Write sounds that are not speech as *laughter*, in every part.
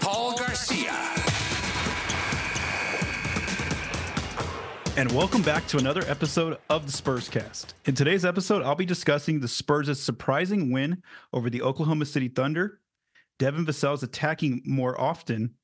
Paul Garcia. And welcome back to another episode of the Spurs Cast. In today's episode, I'll be discussing the Spurs' surprising win over the Oklahoma City Thunder, Devin Vassell's attacking more often,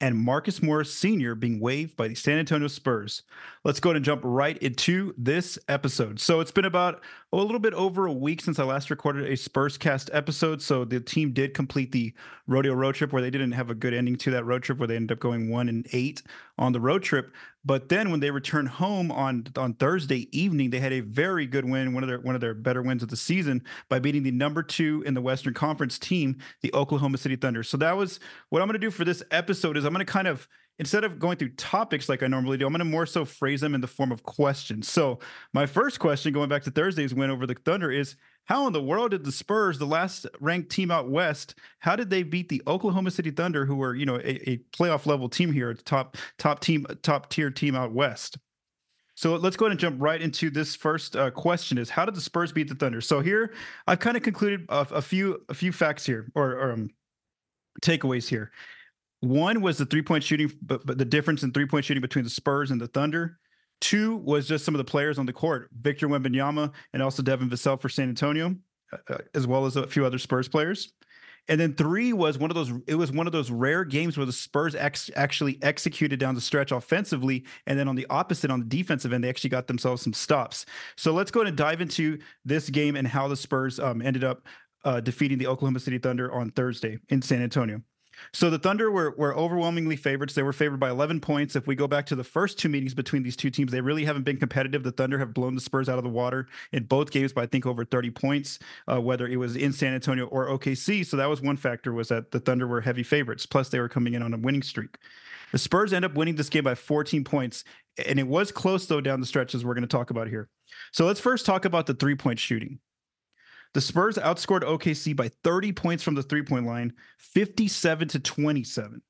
and Marcus Morris Sr. being waived by the San Antonio Spurs. Let's go ahead and jump right into this episode. So it's been about oh, a little bit over a week since I last recorded a Spurs cast episode. So the team did complete the rodeo road trip where they didn't have a good ending to that road trip where they ended up going one and eight on the road trip. But then when they returned home on on Thursday evening, they had a very good win, one of their one of their better wins of the season by beating the number two in the Western Conference team, the Oklahoma City Thunder. So that was what I'm going to do for this episode. Is I'm going to kind of instead of going through topics like I normally do, I'm going to more so phrase them in the form of questions. So, my first question, going back to Thursday's win over the Thunder, is how in the world did the Spurs, the last ranked team out west, how did they beat the Oklahoma City Thunder, who were you know a, a playoff level team here, top top team, top tier team out west? So let's go ahead and jump right into this first uh, question: Is how did the Spurs beat the Thunder? So here I've kind of concluded a, a, few a few facts here or, or um, takeaways here. One was the three point shooting, but, but the difference in three point shooting between the Spurs and the Thunder. Two was just some of the players on the court, Victor Wembanyama and also Devin Vassell for San Antonio, uh, uh, as well as a few other Spurs players. And then three was one of those. It was one of those rare games where the Spurs ex- actually executed down the stretch offensively, and then on the opposite, on the defensive end, they actually got themselves some stops. So let's go ahead and dive into this game and how the Spurs um, ended up uh, defeating the Oklahoma City Thunder on Thursday in San Antonio. So the Thunder were, were overwhelmingly favorites. They were favored by 11 points. If we go back to the first two meetings between these two teams, they really haven't been competitive. The Thunder have blown the Spurs out of the water in both games by I think over 30 points, uh, whether it was in San Antonio or OKC. So that was one factor was that the Thunder were heavy favorites. Plus they were coming in on a winning streak. The Spurs end up winning this game by 14 points, and it was close though down the stretch as we're going to talk about here. So let's first talk about the three point shooting. The Spurs outscored OKC by 30 points from the three point line, 57 to 27.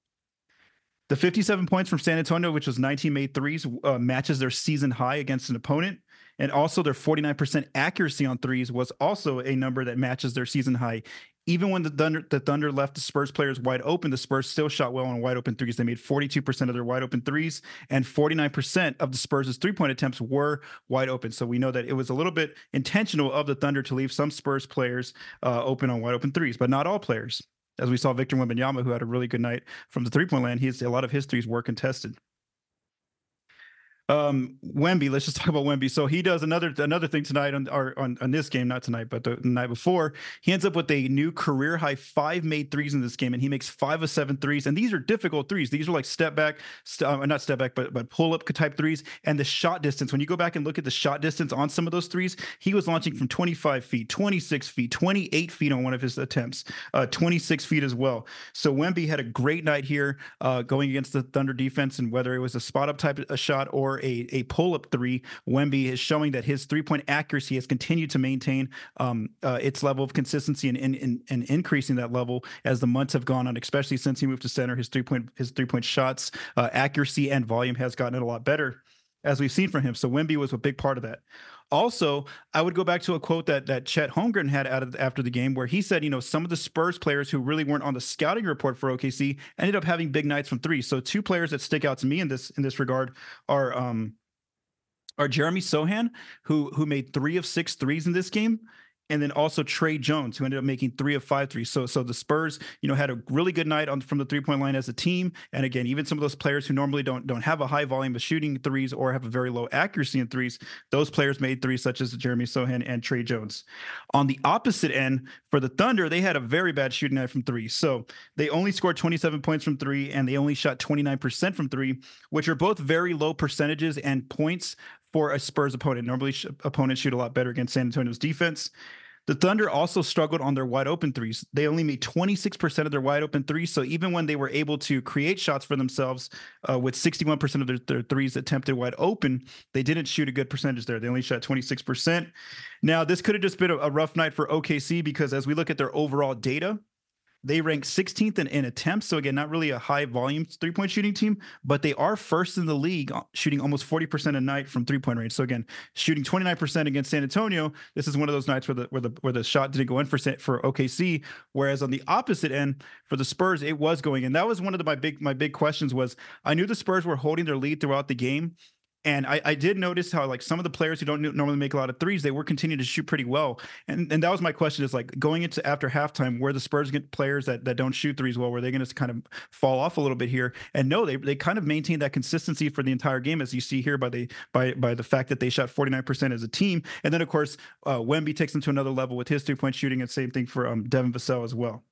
The 57 points from San Antonio, which was 19 made threes, uh, matches their season high against an opponent. And also their 49% accuracy on threes was also a number that matches their season high, even when the Thunder, the Thunder left the Spurs players wide open, the Spurs still shot well on wide open threes. They made 42% of their wide open threes, and 49% of the Spurs' three point attempts were wide open. So we know that it was a little bit intentional of the Thunder to leave some Spurs players uh, open on wide open threes, but not all players. As we saw Victor Wembanyama, who had a really good night from the three point land, he's a lot of his threes were contested um Wemby, let's just talk about Wemby. So he does another another thing tonight on on, on this game, not tonight, but the, the, night before. He ends up with a new career high five made threes in this game, and he makes five of seven threes. And these are difficult threes. These are like step back, st- uh, not step back, but but pull up type threes. And the shot distance, when you go back and look at the shot distance on some of those threes, he was launching from 25 feet, 26 feet, 28 feet on one of his attempts, uh, 26 feet as well. So Wemby had a great night here, uh, going against the Thunder defense, and whether it was a spot up type of shot or a, a pull up three. Wemby is showing that his three point accuracy has continued to maintain um, uh, its level of consistency and, and, and, increasing that level as the months have gone on, especially since he moved to center. His three point his three point shots uh, accuracy and volume has gotten it a lot better as we've seen from him. So Wemby was a big part of that. Also, I would go back to a quote that that Chet Holmgren had out of, after the game, where he said, you know, some of the Spurs players who really weren't on the scouting report for OKC ended up having big nights from three. So two players that stick out to me in this in this regard are um, are Jeremy Sochan, who who made three of six threes in this game, and then also Tre Jones, who ended up making three of five threes. So, so the Spurs, you know, had a really good night on from the three point line as a team. And again, even some of those players who normally don't don't have a high volume of shooting threes or have a very low accuracy in threes, those players made threes, such as Jeremy Sochan and Tre Jones. On the opposite end, for the Thunder, they had a very bad shooting night from three. So they only scored 27 points from three, and they only shot 29% from three, which are both very low percentages and points for a Spurs opponent. Normally, sh- opponents shoot a lot better against San Antonio's defense. The Thunder also struggled on their wide open threes. They only made 26% of their wide open threes. So even when they were able to create shots for themselves uh, with 61% of their, their threes attempted wide open, they didn't shoot a good percentage there. They only shot 26%. Now, this could have just been a, a rough night for OKC because as we look at their overall data, they rank 16th in, in, attempts. So again, not really a high volume three point shooting team, but they are first in the league, uh, shooting almost 40% a night from three point range. So again, shooting 29% against San Antonio. This is one of those nights where the where the where the shot didn't go in for for OKC. Whereas on the opposite end for the Spurs, it was going in. That was one of the, my big my big questions was I knew the Spurs were holding their lead throughout the game. And I, I, did notice how like some of the players who don't normally make a lot of threes, they were continuing to shoot pretty well. And and that was my question: is like going into after halftime, where the Spurs get players that, that don't shoot threes well, were they going to kind of fall off a little bit here? And no, they they kind of maintained that consistency for the entire game, as you see here by the by by the fact that they shot 49% as a team. And then of course, uh, Wemby takes them to another level with his three point shooting, and same thing for um, Devin Vassell as well.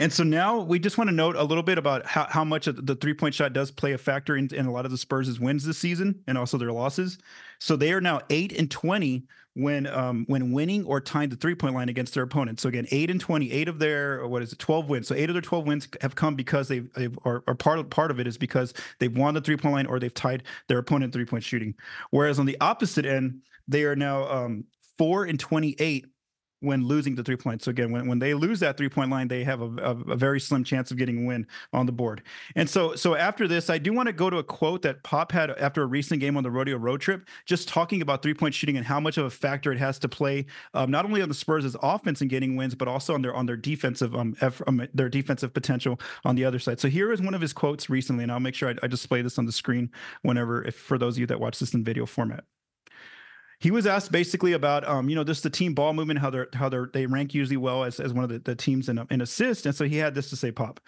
And so now we just want to note a little bit about how, how much the three point shot does play a factor in, in a lot of the Spurs' wins this season and also their losses. So they are now eight and 20 when um, when winning or tying the three point line against their opponent. So again, eight and 20, eight of their what is it, 12 wins. So eight of their 12 wins have come because they've, they've or, or part of part of it is because they've won the three point line or they've tied their opponent three point shooting. Whereas on the opposite end, they are now um, four and 28 when losing the three points. So again, when, when they lose that three point line, they have a, a, a, very slim chance of getting a win on the board. And so so after this, I do want to go to a quote that Pop had after a recent game on the rodeo road trip, just talking about three point shooting and how much of a factor it has to play, um, not only on the Spurs' offense and getting wins, but also on their on their defensive um, eff- um, their defensive potential on the other side. So here is one of his quotes recently, and I'll make sure I, I display this on the screen whenever if for those of you that watch this in video format he was asked basically about um, you know just the team ball movement, how they're how they're they rank usually well as, as one of the, the teams in in assist, and so he had this to say, Pop.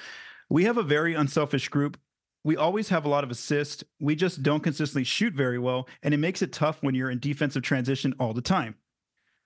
We have a very unselfish group. We always have a lot of assist. We just don't consistently shoot very well, and it makes it tough when you're in defensive transition all the time.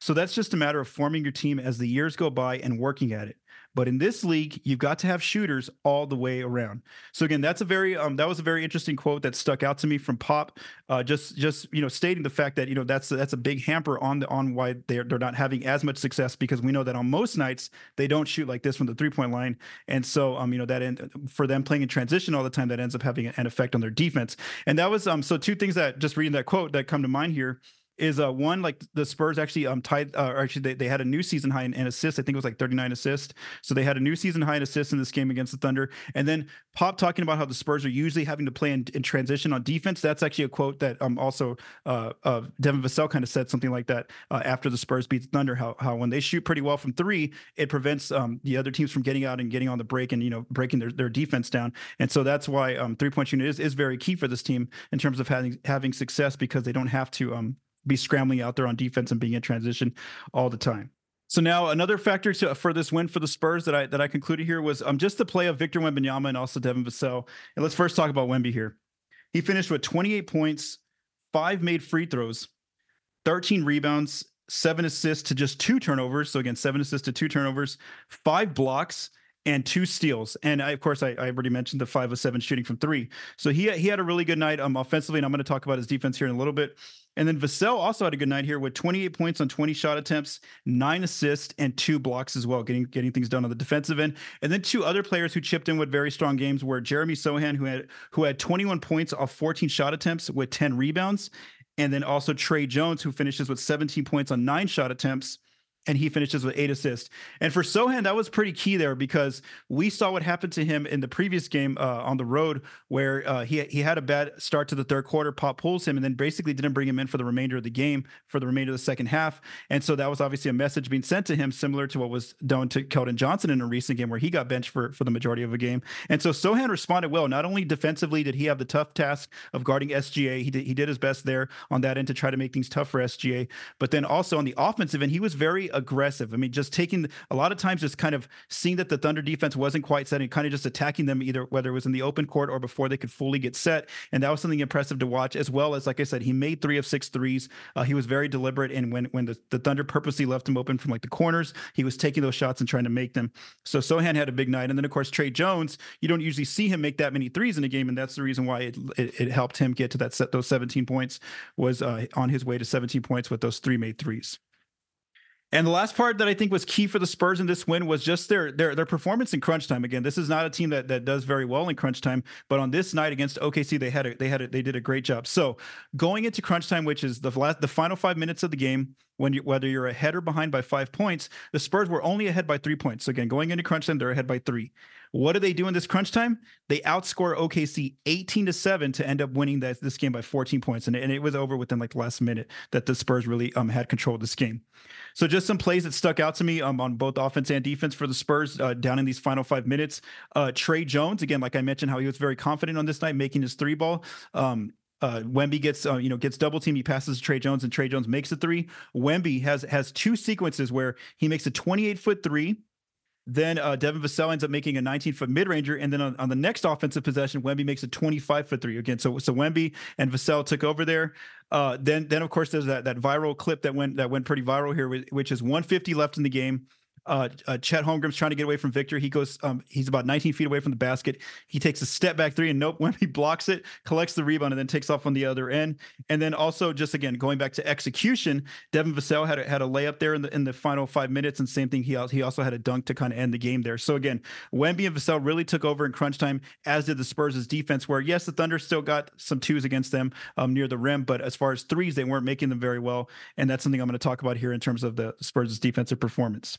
So that's just a matter of forming your team as the years go by and working at it. But in this league, you've got to have shooters all the way around. So again, that's a very um, that was a very interesting quote that stuck out to me from Pop. Uh, just just you know stating the fact that you know that's that's a big hamper on the on why they're they're not having as much success because we know that on most nights they don't shoot like this from the three point line, and so um you know that end, for them playing in transition all the time that ends up having an effect on their defense. And that was um so two things that just reading that quote that come to mind here is uh one like the Spurs actually um tied uh, or actually they, they had a new season high in, in assists. I think it was like 39 assists. So they had a new season high in assists in this game against the Thunder. And then Pop talking about how the Spurs are usually having to play in, in transition on defense. That's actually a quote that um also uh, uh Devin Vassell kind of said something like that uh, after the Spurs beat the Thunder. How how when they shoot pretty well from three, it prevents um the other teams from getting out and getting on the break and you know breaking their, their defense down. And so that's why um three point shooting is, is very key for this team in terms of having having success because they don't have to um be scrambling out there on defense and being in transition all the time. So now another factor to, for this win for the Spurs that I that I concluded here was um, just the play of Victor Wembanyama and also Devin Vassell. And let's first talk about Wemby here. He finished with 28 points, five made free throws, 13 rebounds, seven assists to just two turnovers. So again, seven assists to two turnovers, five blocks, and two steals. And I, of course, I, I, already mentioned the five of seven shooting from three. So he he had a really good night um, offensively, and I'm going to talk about his defense here in a little bit. And then Vassell also had a good night here with 28 points on 20 shot attempts, nine assists, and two blocks as well, getting getting things done on the defensive end. And then two other players who chipped in with very strong games were Jeremy Sochan, who had who had 21 points off 14 shot attempts with 10 rebounds, and then also Tre Jones, who finishes with 17 points on nine shot attempts and he finishes with eight assists. And for Sochan, that was pretty key there because we saw what happened to him in the previous game uh, on the road, where uh, he he had a bad start to the third quarter. Pop pulls him, and then basically didn't bring him in for the remainder of the game for the remainder of the second half. And so that was obviously a message being sent to him, similar to what was done to Keldon Johnson in a recent game where he got benched for for the majority of a game. And so Sochan responded well. Not only defensively did he have the tough task of guarding SGA, he did he did his best there on that end to try to make things tough for SGA, but then also on the offensive end, he was very aggressive. I mean, just taking a lot of times just kind of seeing that the Thunder defense wasn't quite set and kind of just attacking them either whether it was in the open court or before they could fully get set. And that was something impressive to watch, as well as like I said, he made three of six threes. Uh, he was very deliberate, and when when the, the Thunder purposely left him open from like the corners, he was taking those shots and trying to make them. So Sochan had a big night, and then of course Tre Jones, you don't usually see him make that many threes in a game, and that's the reason why it it, it helped him get to that set those 17 points was uh, on his way to 17 points with those three made threes. And the last part that I think was key for the Spurs in this win was just their their their performance in crunch time. Again, this is not a team that that does very well in crunch time, but on this night against OKC, they had a, they had a, they did a great job. So going into crunch time, which is the last the final five minutes of the game, when you whether you're ahead or behind by five points, the Spurs were only ahead by three points. So again, going into crunch time, they're ahead by three. What do they do in this crunch time? They outscore OKC 18 to 7 to end up winning that, this game by 14 points. And, and it was over within like the last minute that the Spurs really um, had control of this game. So just some plays that stuck out to me um, on both offense and defense for the Spurs uh, down in these final five minutes. Uh, Tre Jones, again, like I mentioned, how he was very confident on this night, making his three ball. Um, uh, Wemby gets uh, you know gets double team. He passes to Tre Jones, and Tre Jones makes a three. Wemby has has two sequences where he makes a 28 foot three then uh, Devin Vassell ends up making a 19 foot mid ranger, and then on, on, the next offensive possession, Wemby makes a 25 foot three again. So so Wemby and Vassell took over there. Uh, then then of course there's that that viral clip that went that went pretty viral here, which is 150 left in the game. Uh, uh, Chet Holmgren's trying to get away from Victor. He goes, um, he's about 19 feet away from the basket. He takes a step back three, and nope, *laughs* when he blocks it, collects the rebound, and then takes off on the other end. And then also, just again going back to execution, Devin Vassell had a, had a layup there in the in the final five minutes, and same thing. He he also had a dunk to kind of end the game there. So again, Wemby and Vassell really took over in crunch time, as did the Spurs' defense. Where yes, the Thunder still got some twos against them um, near the rim, but as far as threes, they weren't making them very well. And that's something I'm going to talk about here in terms of the Spurs' defensive performance.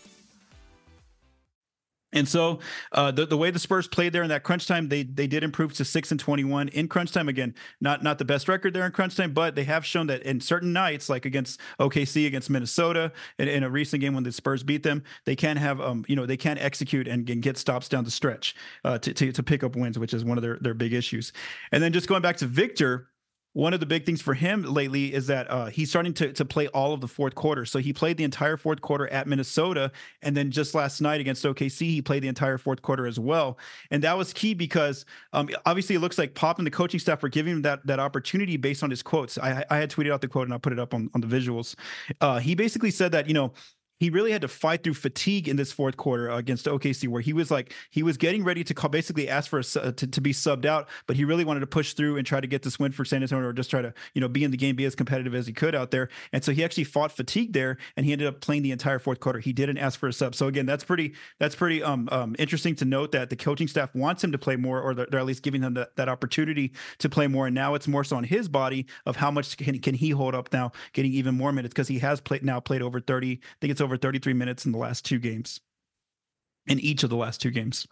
And so uh, the the way the Spurs played there in that crunch time, they they did improve to six and twenty one in crunch time. Again, not not the best record there in crunch time, but they have shown that in certain nights, like against OKC, against Minnesota, in, in a recent game when the Spurs beat them, they can have um you know they can execute and, and get stops down the stretch uh, to, to to pick up wins, which is one of their their big issues. And then just going back to Victor, one of the big things for him lately is that uh, he's starting to to play all of the fourth quarter. So he played the entire fourth quarter at Minnesota, and then just last night against OKC, he played the entire fourth quarter as well. And that was key because um, obviously it looks like Pop and the coaching staff were giving him that that opportunity based on his quotes. I, I had tweeted out the quote and I put it up on on the visuals. Uh, he basically said that you know he really had to fight through fatigue in this fourth quarter against OKC, where he was like he was getting ready to call, basically ask for a, to, to be subbed out, but he really wanted to push through and try to get this win for San Antonio, or just try to you know be in the game, be as competitive as he could out there. And so he actually fought fatigue there, and he ended up playing the entire fourth quarter. He didn't ask for a sub, so again, that's pretty that's pretty um, um interesting to note that the coaching staff wants him to play more, or they're, they're at least giving him that, that opportunity to play more. And now it's more so on his body of how much can can he hold up now, getting even more minutes because he has played now played over thirty. I think it's over thirty three minutes in the last two games, in each of the last two games.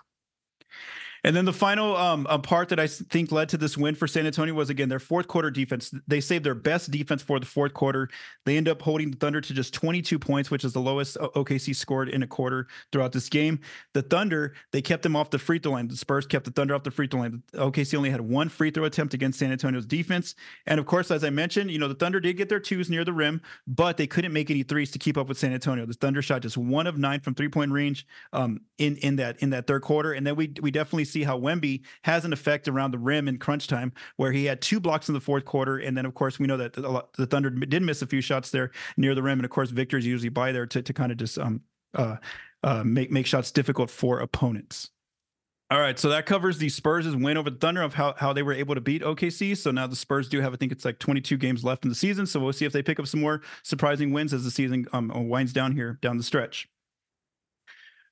And then the final um, part that I think led to this win for San Antonio was again their fourth quarter defense. They saved their best defense for the fourth quarter. They end up holding the Thunder to just 22 points, which is the lowest OKC scored in a quarter throughout this game. The Thunder they kept them off the free throw line. The Spurs kept the Thunder off the free throw line. OKC only had one free throw attempt against San Antonio's defense. And of course, as I mentioned, you know the Thunder did get their twos near the rim, but they couldn't make any threes to keep up with San Antonio. The Thunder shot just one of nine from three point range um, in in that in that third quarter, and then we we definitely see how Wemby has an effect around the rim in crunch time, where he had two blocks in the fourth quarter, and then of course we know that the, Thunder did miss a few shots there near the rim, and of course Victor's usually by there to to kind of just um uh, uh make make shots difficult for opponents. All right, so that covers the Spurs' win over the Thunder of how, how they were able to beat OKC. So now the Spurs do have, I think it's like 22 games left in the season. So we'll see if they pick up some more surprising wins as the season um, winds down here down the stretch.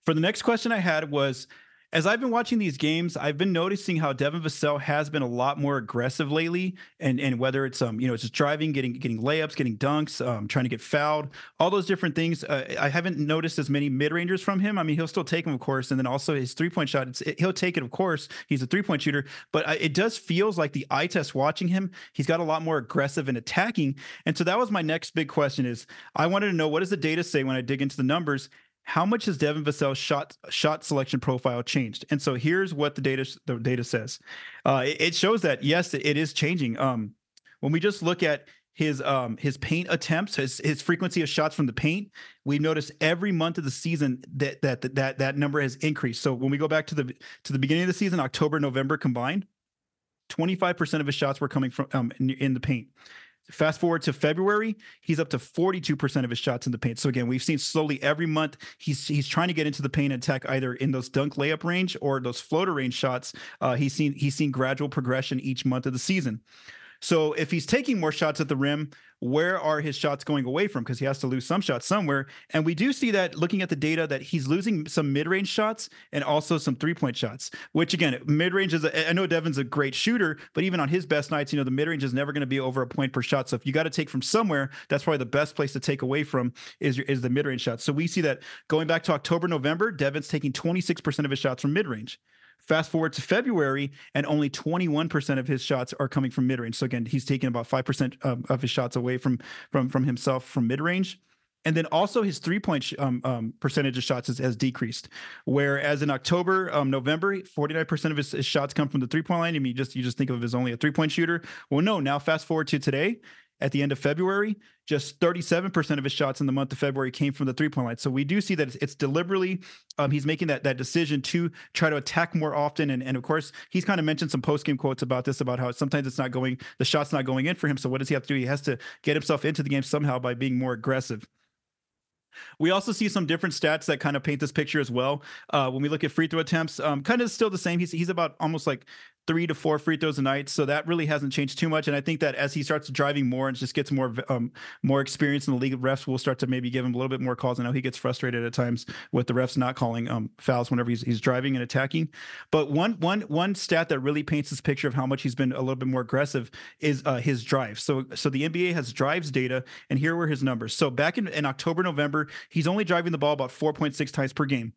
For the next question I had was as I've been watching these games, I've been noticing how Devin Vassell has been a lot more aggressive lately, and and whether it's um you know it's just driving, getting getting layups, getting dunks, um trying to get fouled, all those different things. Uh, I haven't noticed as many mid rangers from him. I mean, he'll still take them, of course, and then also his three point shot. It, he'll take it, of course. He's a three point shooter, but I, it does feels like the eye test watching him, he's got a lot more aggressive and attacking. And so that was my next big question: is I wanted to know what does the data say when I dig into the numbers how much has Devin Vassell's shot shot selection profile changed? And so here's what the data the data says. Uh, it, it, shows that yes, it is changing. Um, when we just look at his um his paint attempts, his his frequency of shots from the paint, we notice every month of the season that that that that number has increased. So when we go back to the to the beginning of the season, October, November combined, 25% of his shots were coming from um, in, in the paint. Fast forward to February, he's up to 42% of his shots in the paint. So again, we've seen slowly every month he's he's trying to get into the paint and attack either in those dunk layup range or those floater range shots. Uh, he's seen he's seen gradual progression each month of the season. So if he's taking more shots at the rim, where are his shots going away from? Because he has to lose some shots somewhere. And we do see that looking at the data that he's losing some mid range shots and also some three point shots, which again, mid range is, a, I know Devin's a great shooter, but even on his best nights, you know, the mid range is never going to be over a point per shot. So if you got to take from somewhere, that's probably the best place to take away from is, your, is the mid range shots. So we see that going back to October, November, Devin's taking 26% of his shots from mid range. Fast forward to February, and only 21% of his shots are coming from mid range. So again, he's taking about 5% of, of his shots away from from from himself from mid range. And then also his three point sh- um, um, percentage of shots has, has, decreased. Whereas in October, um, November, 49% of his, his, shots come from the three point line. I mean, you just you just think of him as only a three point shooter. Well, no. Now fast forward to today, at the end of February, just 37% of his shots in the month of February came from the three point line. So we do see that it's, deliberately, um, he's making that that decision to try to attack more often. And, and of course, he's kind of mentioned some post game quotes about this, about how sometimes it's not going, the shot's not going in for him. So what does he have to do? He has to get himself into the game somehow by being more aggressive. We also see some different stats that kind of paint this picture as well. Uh, when we look at free throw attempts, um, kind of still the same. He's he's about almost like three to four free throws a night. So that really hasn't changed too much. And I think that as he starts driving more and just gets more um, more experience in the league, refs will start to maybe give him a little bit more calls. I know he gets frustrated at times with the refs not calling um, fouls whenever he's, he's driving and attacking. But one one one stat that really paints this picture of how much he's been a little bit more aggressive is uh, his drive. So so the NBA has drives data, and here were his numbers. So back in, in October, November, he's only driving the ball about 4.6 times per game.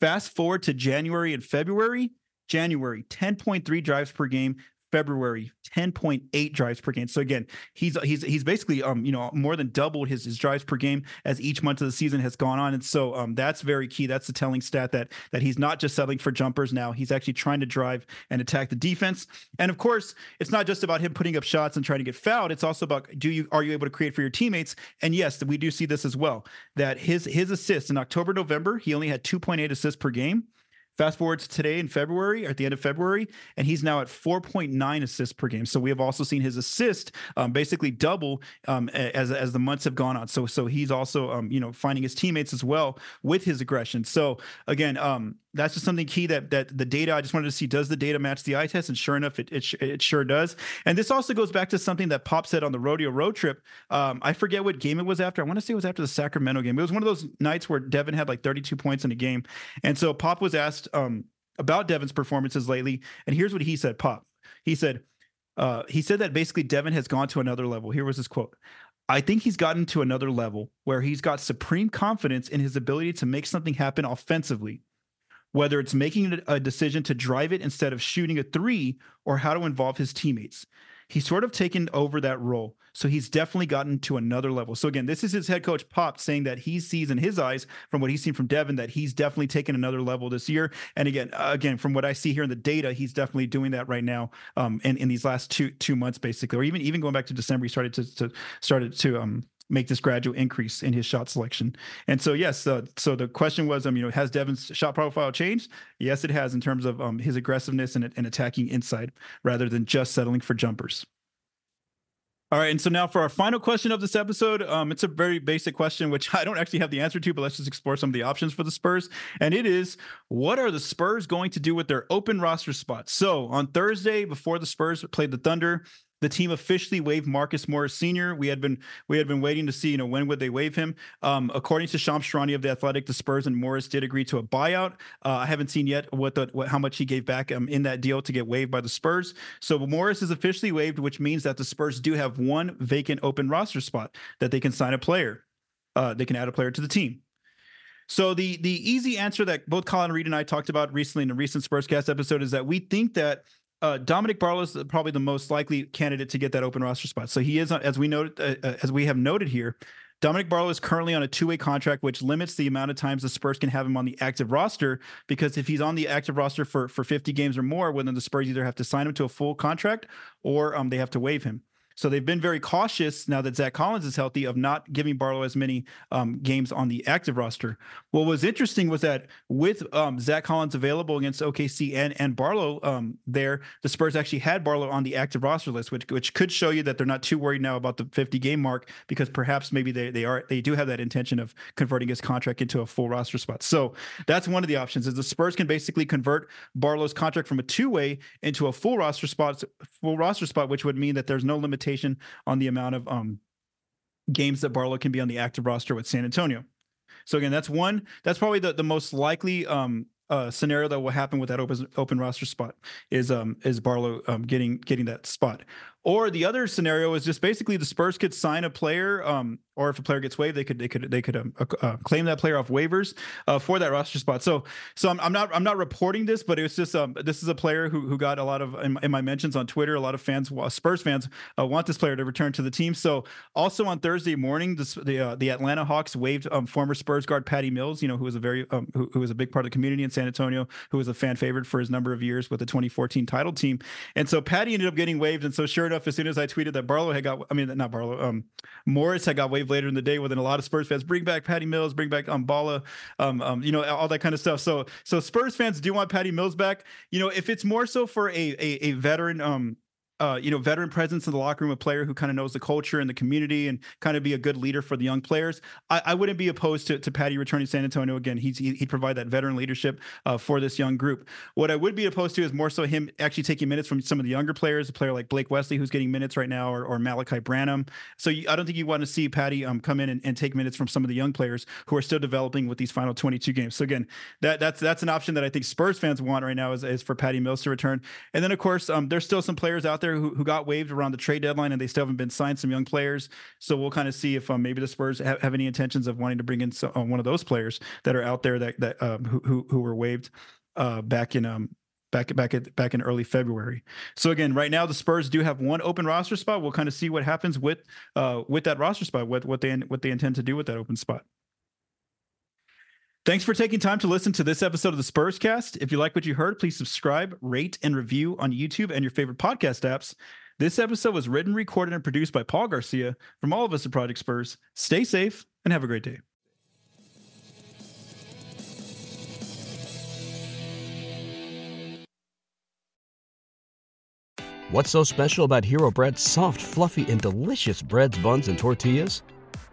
Fast forward to January and February, January, 10.3 drives per game. February, 10.8 drives per game. So again, he's he's he's basically um you know more than doubled his his drives per game as each month of the season has gone on. And so um that's very key. That's the telling stat that that he's not just settling for jumpers now. He's actually trying to drive and attack the defense. And of course, it's not just about him putting up shots and trying to get fouled. It's also about do you are you able to create for your teammates? And yes, we do see this as well. That his his assists in October, November, he only had 2.8 assists per game. Fast forward to today in February, at the end of February, and he's now at 4.9 assists per game. So we have also seen his assist um, basically double um, as as the months have gone on. So so he's also um, you know finding his teammates as well with his aggression. So again, um, that's just something key that that the data I just wanted to see does the data match the eye test, and sure enough, it it, it sure does. And this also goes back to something that Pop said on the rodeo road trip. Um, I forget what game it was after. I want to say it was after the Sacramento game. It was one of those nights where Devin had like 32 points in a game, and so Pop was asked um, about Devin's performances lately, and here's what he said. Pop, he said. Uh, he said that basically Devin has gone to another level. Here was his quote. I think he's gotten to another level where he's got supreme confidence in his ability to make something happen offensively whether it's making a decision to drive it instead of shooting a three or how to involve his teammates. He's sort of taken over that role. So he's definitely gotten to another level. So again, this is his head coach Pop saying that he sees in his eyes from what he's seen from Devin that he's definitely taken another level this year. And again, again, from what I see here in the data, he's definitely doing that right now. Um, in, in these last two two months, basically, or even even going back to December, he started to, to started to um make this gradual increase in his shot selection. And so, yes, uh, so the question was, um, you know, has Devin's shot profile changed? Yes, it has in terms of um, his aggressiveness and, and attacking inside rather than just settling for jumpers. All right, and so now for our final question of this episode, um, it's a very basic question, which *laughs* I don't actually have the answer to, but let's just explore some of the options for the Spurs. And it is, what are the Spurs going to do with their open roster spots? So on Thursday, before the Spurs played the Thunder, the team officially waived Marcus Morris Sr. We had been we had been waiting to see, you know, when would they waive him? Um, according to Shams Charania of the Athletic, the Spurs and Morris did agree to a buyout. Uh, I haven't seen yet what the what, how much he gave back um, in that deal to get waived by the Spurs. So Morris is officially waived, which means that the Spurs do have one vacant open roster spot that they can sign a player. Uh, they can add a player to the team. So the the easy answer that both Colin Reed and I talked about recently in a recent Spurscast episode is that we think that uh, Dominic Barlow is probably the most likely candidate to get that open roster spot. So he is, as we noted, uh, uh, as we have noted here, Dominic Barlow is currently on a two-way contract, which limits the amount of times the Spurs can have him on the active roster. Because if he's on the active roster for for 50 games or more, well, then the Spurs either have to sign him to a full contract or um, they have to waive him. So they've been very cautious now that Zach Collins is healthy of not giving Barlow as many um, games on the active roster. What was interesting was that with um, Zach Collins available against OKC and and Barlow um, there, the Spurs actually had Barlow on the active roster list, which which could show you that they're not too worried now about the 50 game mark because perhaps maybe they they are they do have that intention of converting his contract into a full roster spot. So that's one of the options is the Spurs can basically convert Barlow's contract from a two way into a full roster spot full roster spot, which would mean that there's no limitation limitation on the amount of um, games that Barlow can be on the active roster with San Antonio. So again, that's one. That's probably the, the most likely um, uh, scenario that will happen with that open open roster spot is um is Barlow um, getting getting that spot. Or the other scenario is just basically the Spurs could sign a player, um, or if a player gets waived, they could they could they could um, uh, claim that player off waivers uh, for that roster spot. So so I'm, I'm, not I'm not reporting this, but it was just um this is a player who who got a lot of in, in my mentions on Twitter. A lot of fans, Spurs fans, uh, want this player to return to the team. So also on Thursday morning, this, the uh, the Atlanta Hawks waived um, former Spurs guard Patty Mills, you know, who was a very um, who, who was a big part of the community in San Antonio, who was a fan favorite for his number of years with the 2014 title team. And so Patty ended up getting waived. And so sure enough, as soon as I tweeted that Barlow had got, I mean, not Barlow, um, Morris had got waived later in the day within a lot of Spurs fans, bring back Patty Mills, bring back um, Balla, um, um, you know, all that kind of stuff. So, so Spurs fans do want Patty Mills back. You know, if it's more so for a, a, a veteran, um, uh, you know, veteran presence in the locker room, a player who kind of knows the culture and the community and kind of be a good leader for the young players. I, I wouldn't be opposed to, to Patty returning to San Antonio again. He's, he'd provide that veteran leadership uh, for this young group. What I would be opposed to is more so him actually taking minutes from some of the younger players, a player like Blake Wesley, who's getting minutes right now, or, or Malaki Branham. So you, I don't think you want to see Patty um, come in and, and, take minutes from some of the young players who are still developing with these final 22 games. So again, that that's that's an option that I think Spurs fans want right now is, is for Patty Mills to return. And then of course, um, there's still some players out there who, who got waived around the trade deadline, and they still haven't been signed. Some young players, so we'll kind of see if um, maybe the Spurs have, have, any intentions of wanting to bring in some, uh, one of those players that are out there that that um, who, who who were waived uh, back in um back back at back in early February. So again, right now the Spurs do have one open roster spot. We'll kind of see what happens with uh with that roster spot, what what they what they intend to do with that open spot. Thanks for taking time to listen to this episode of the Spurs Cast. If you like what you heard, please subscribe, rate, and review on YouTube and your favorite podcast apps. This episode was written, recorded, and produced by Paul Garcia. From all of us at Project Spurs, stay safe and have a great day. What's so special about Hero Bread's soft, fluffy, and delicious breads, buns, and tortillas?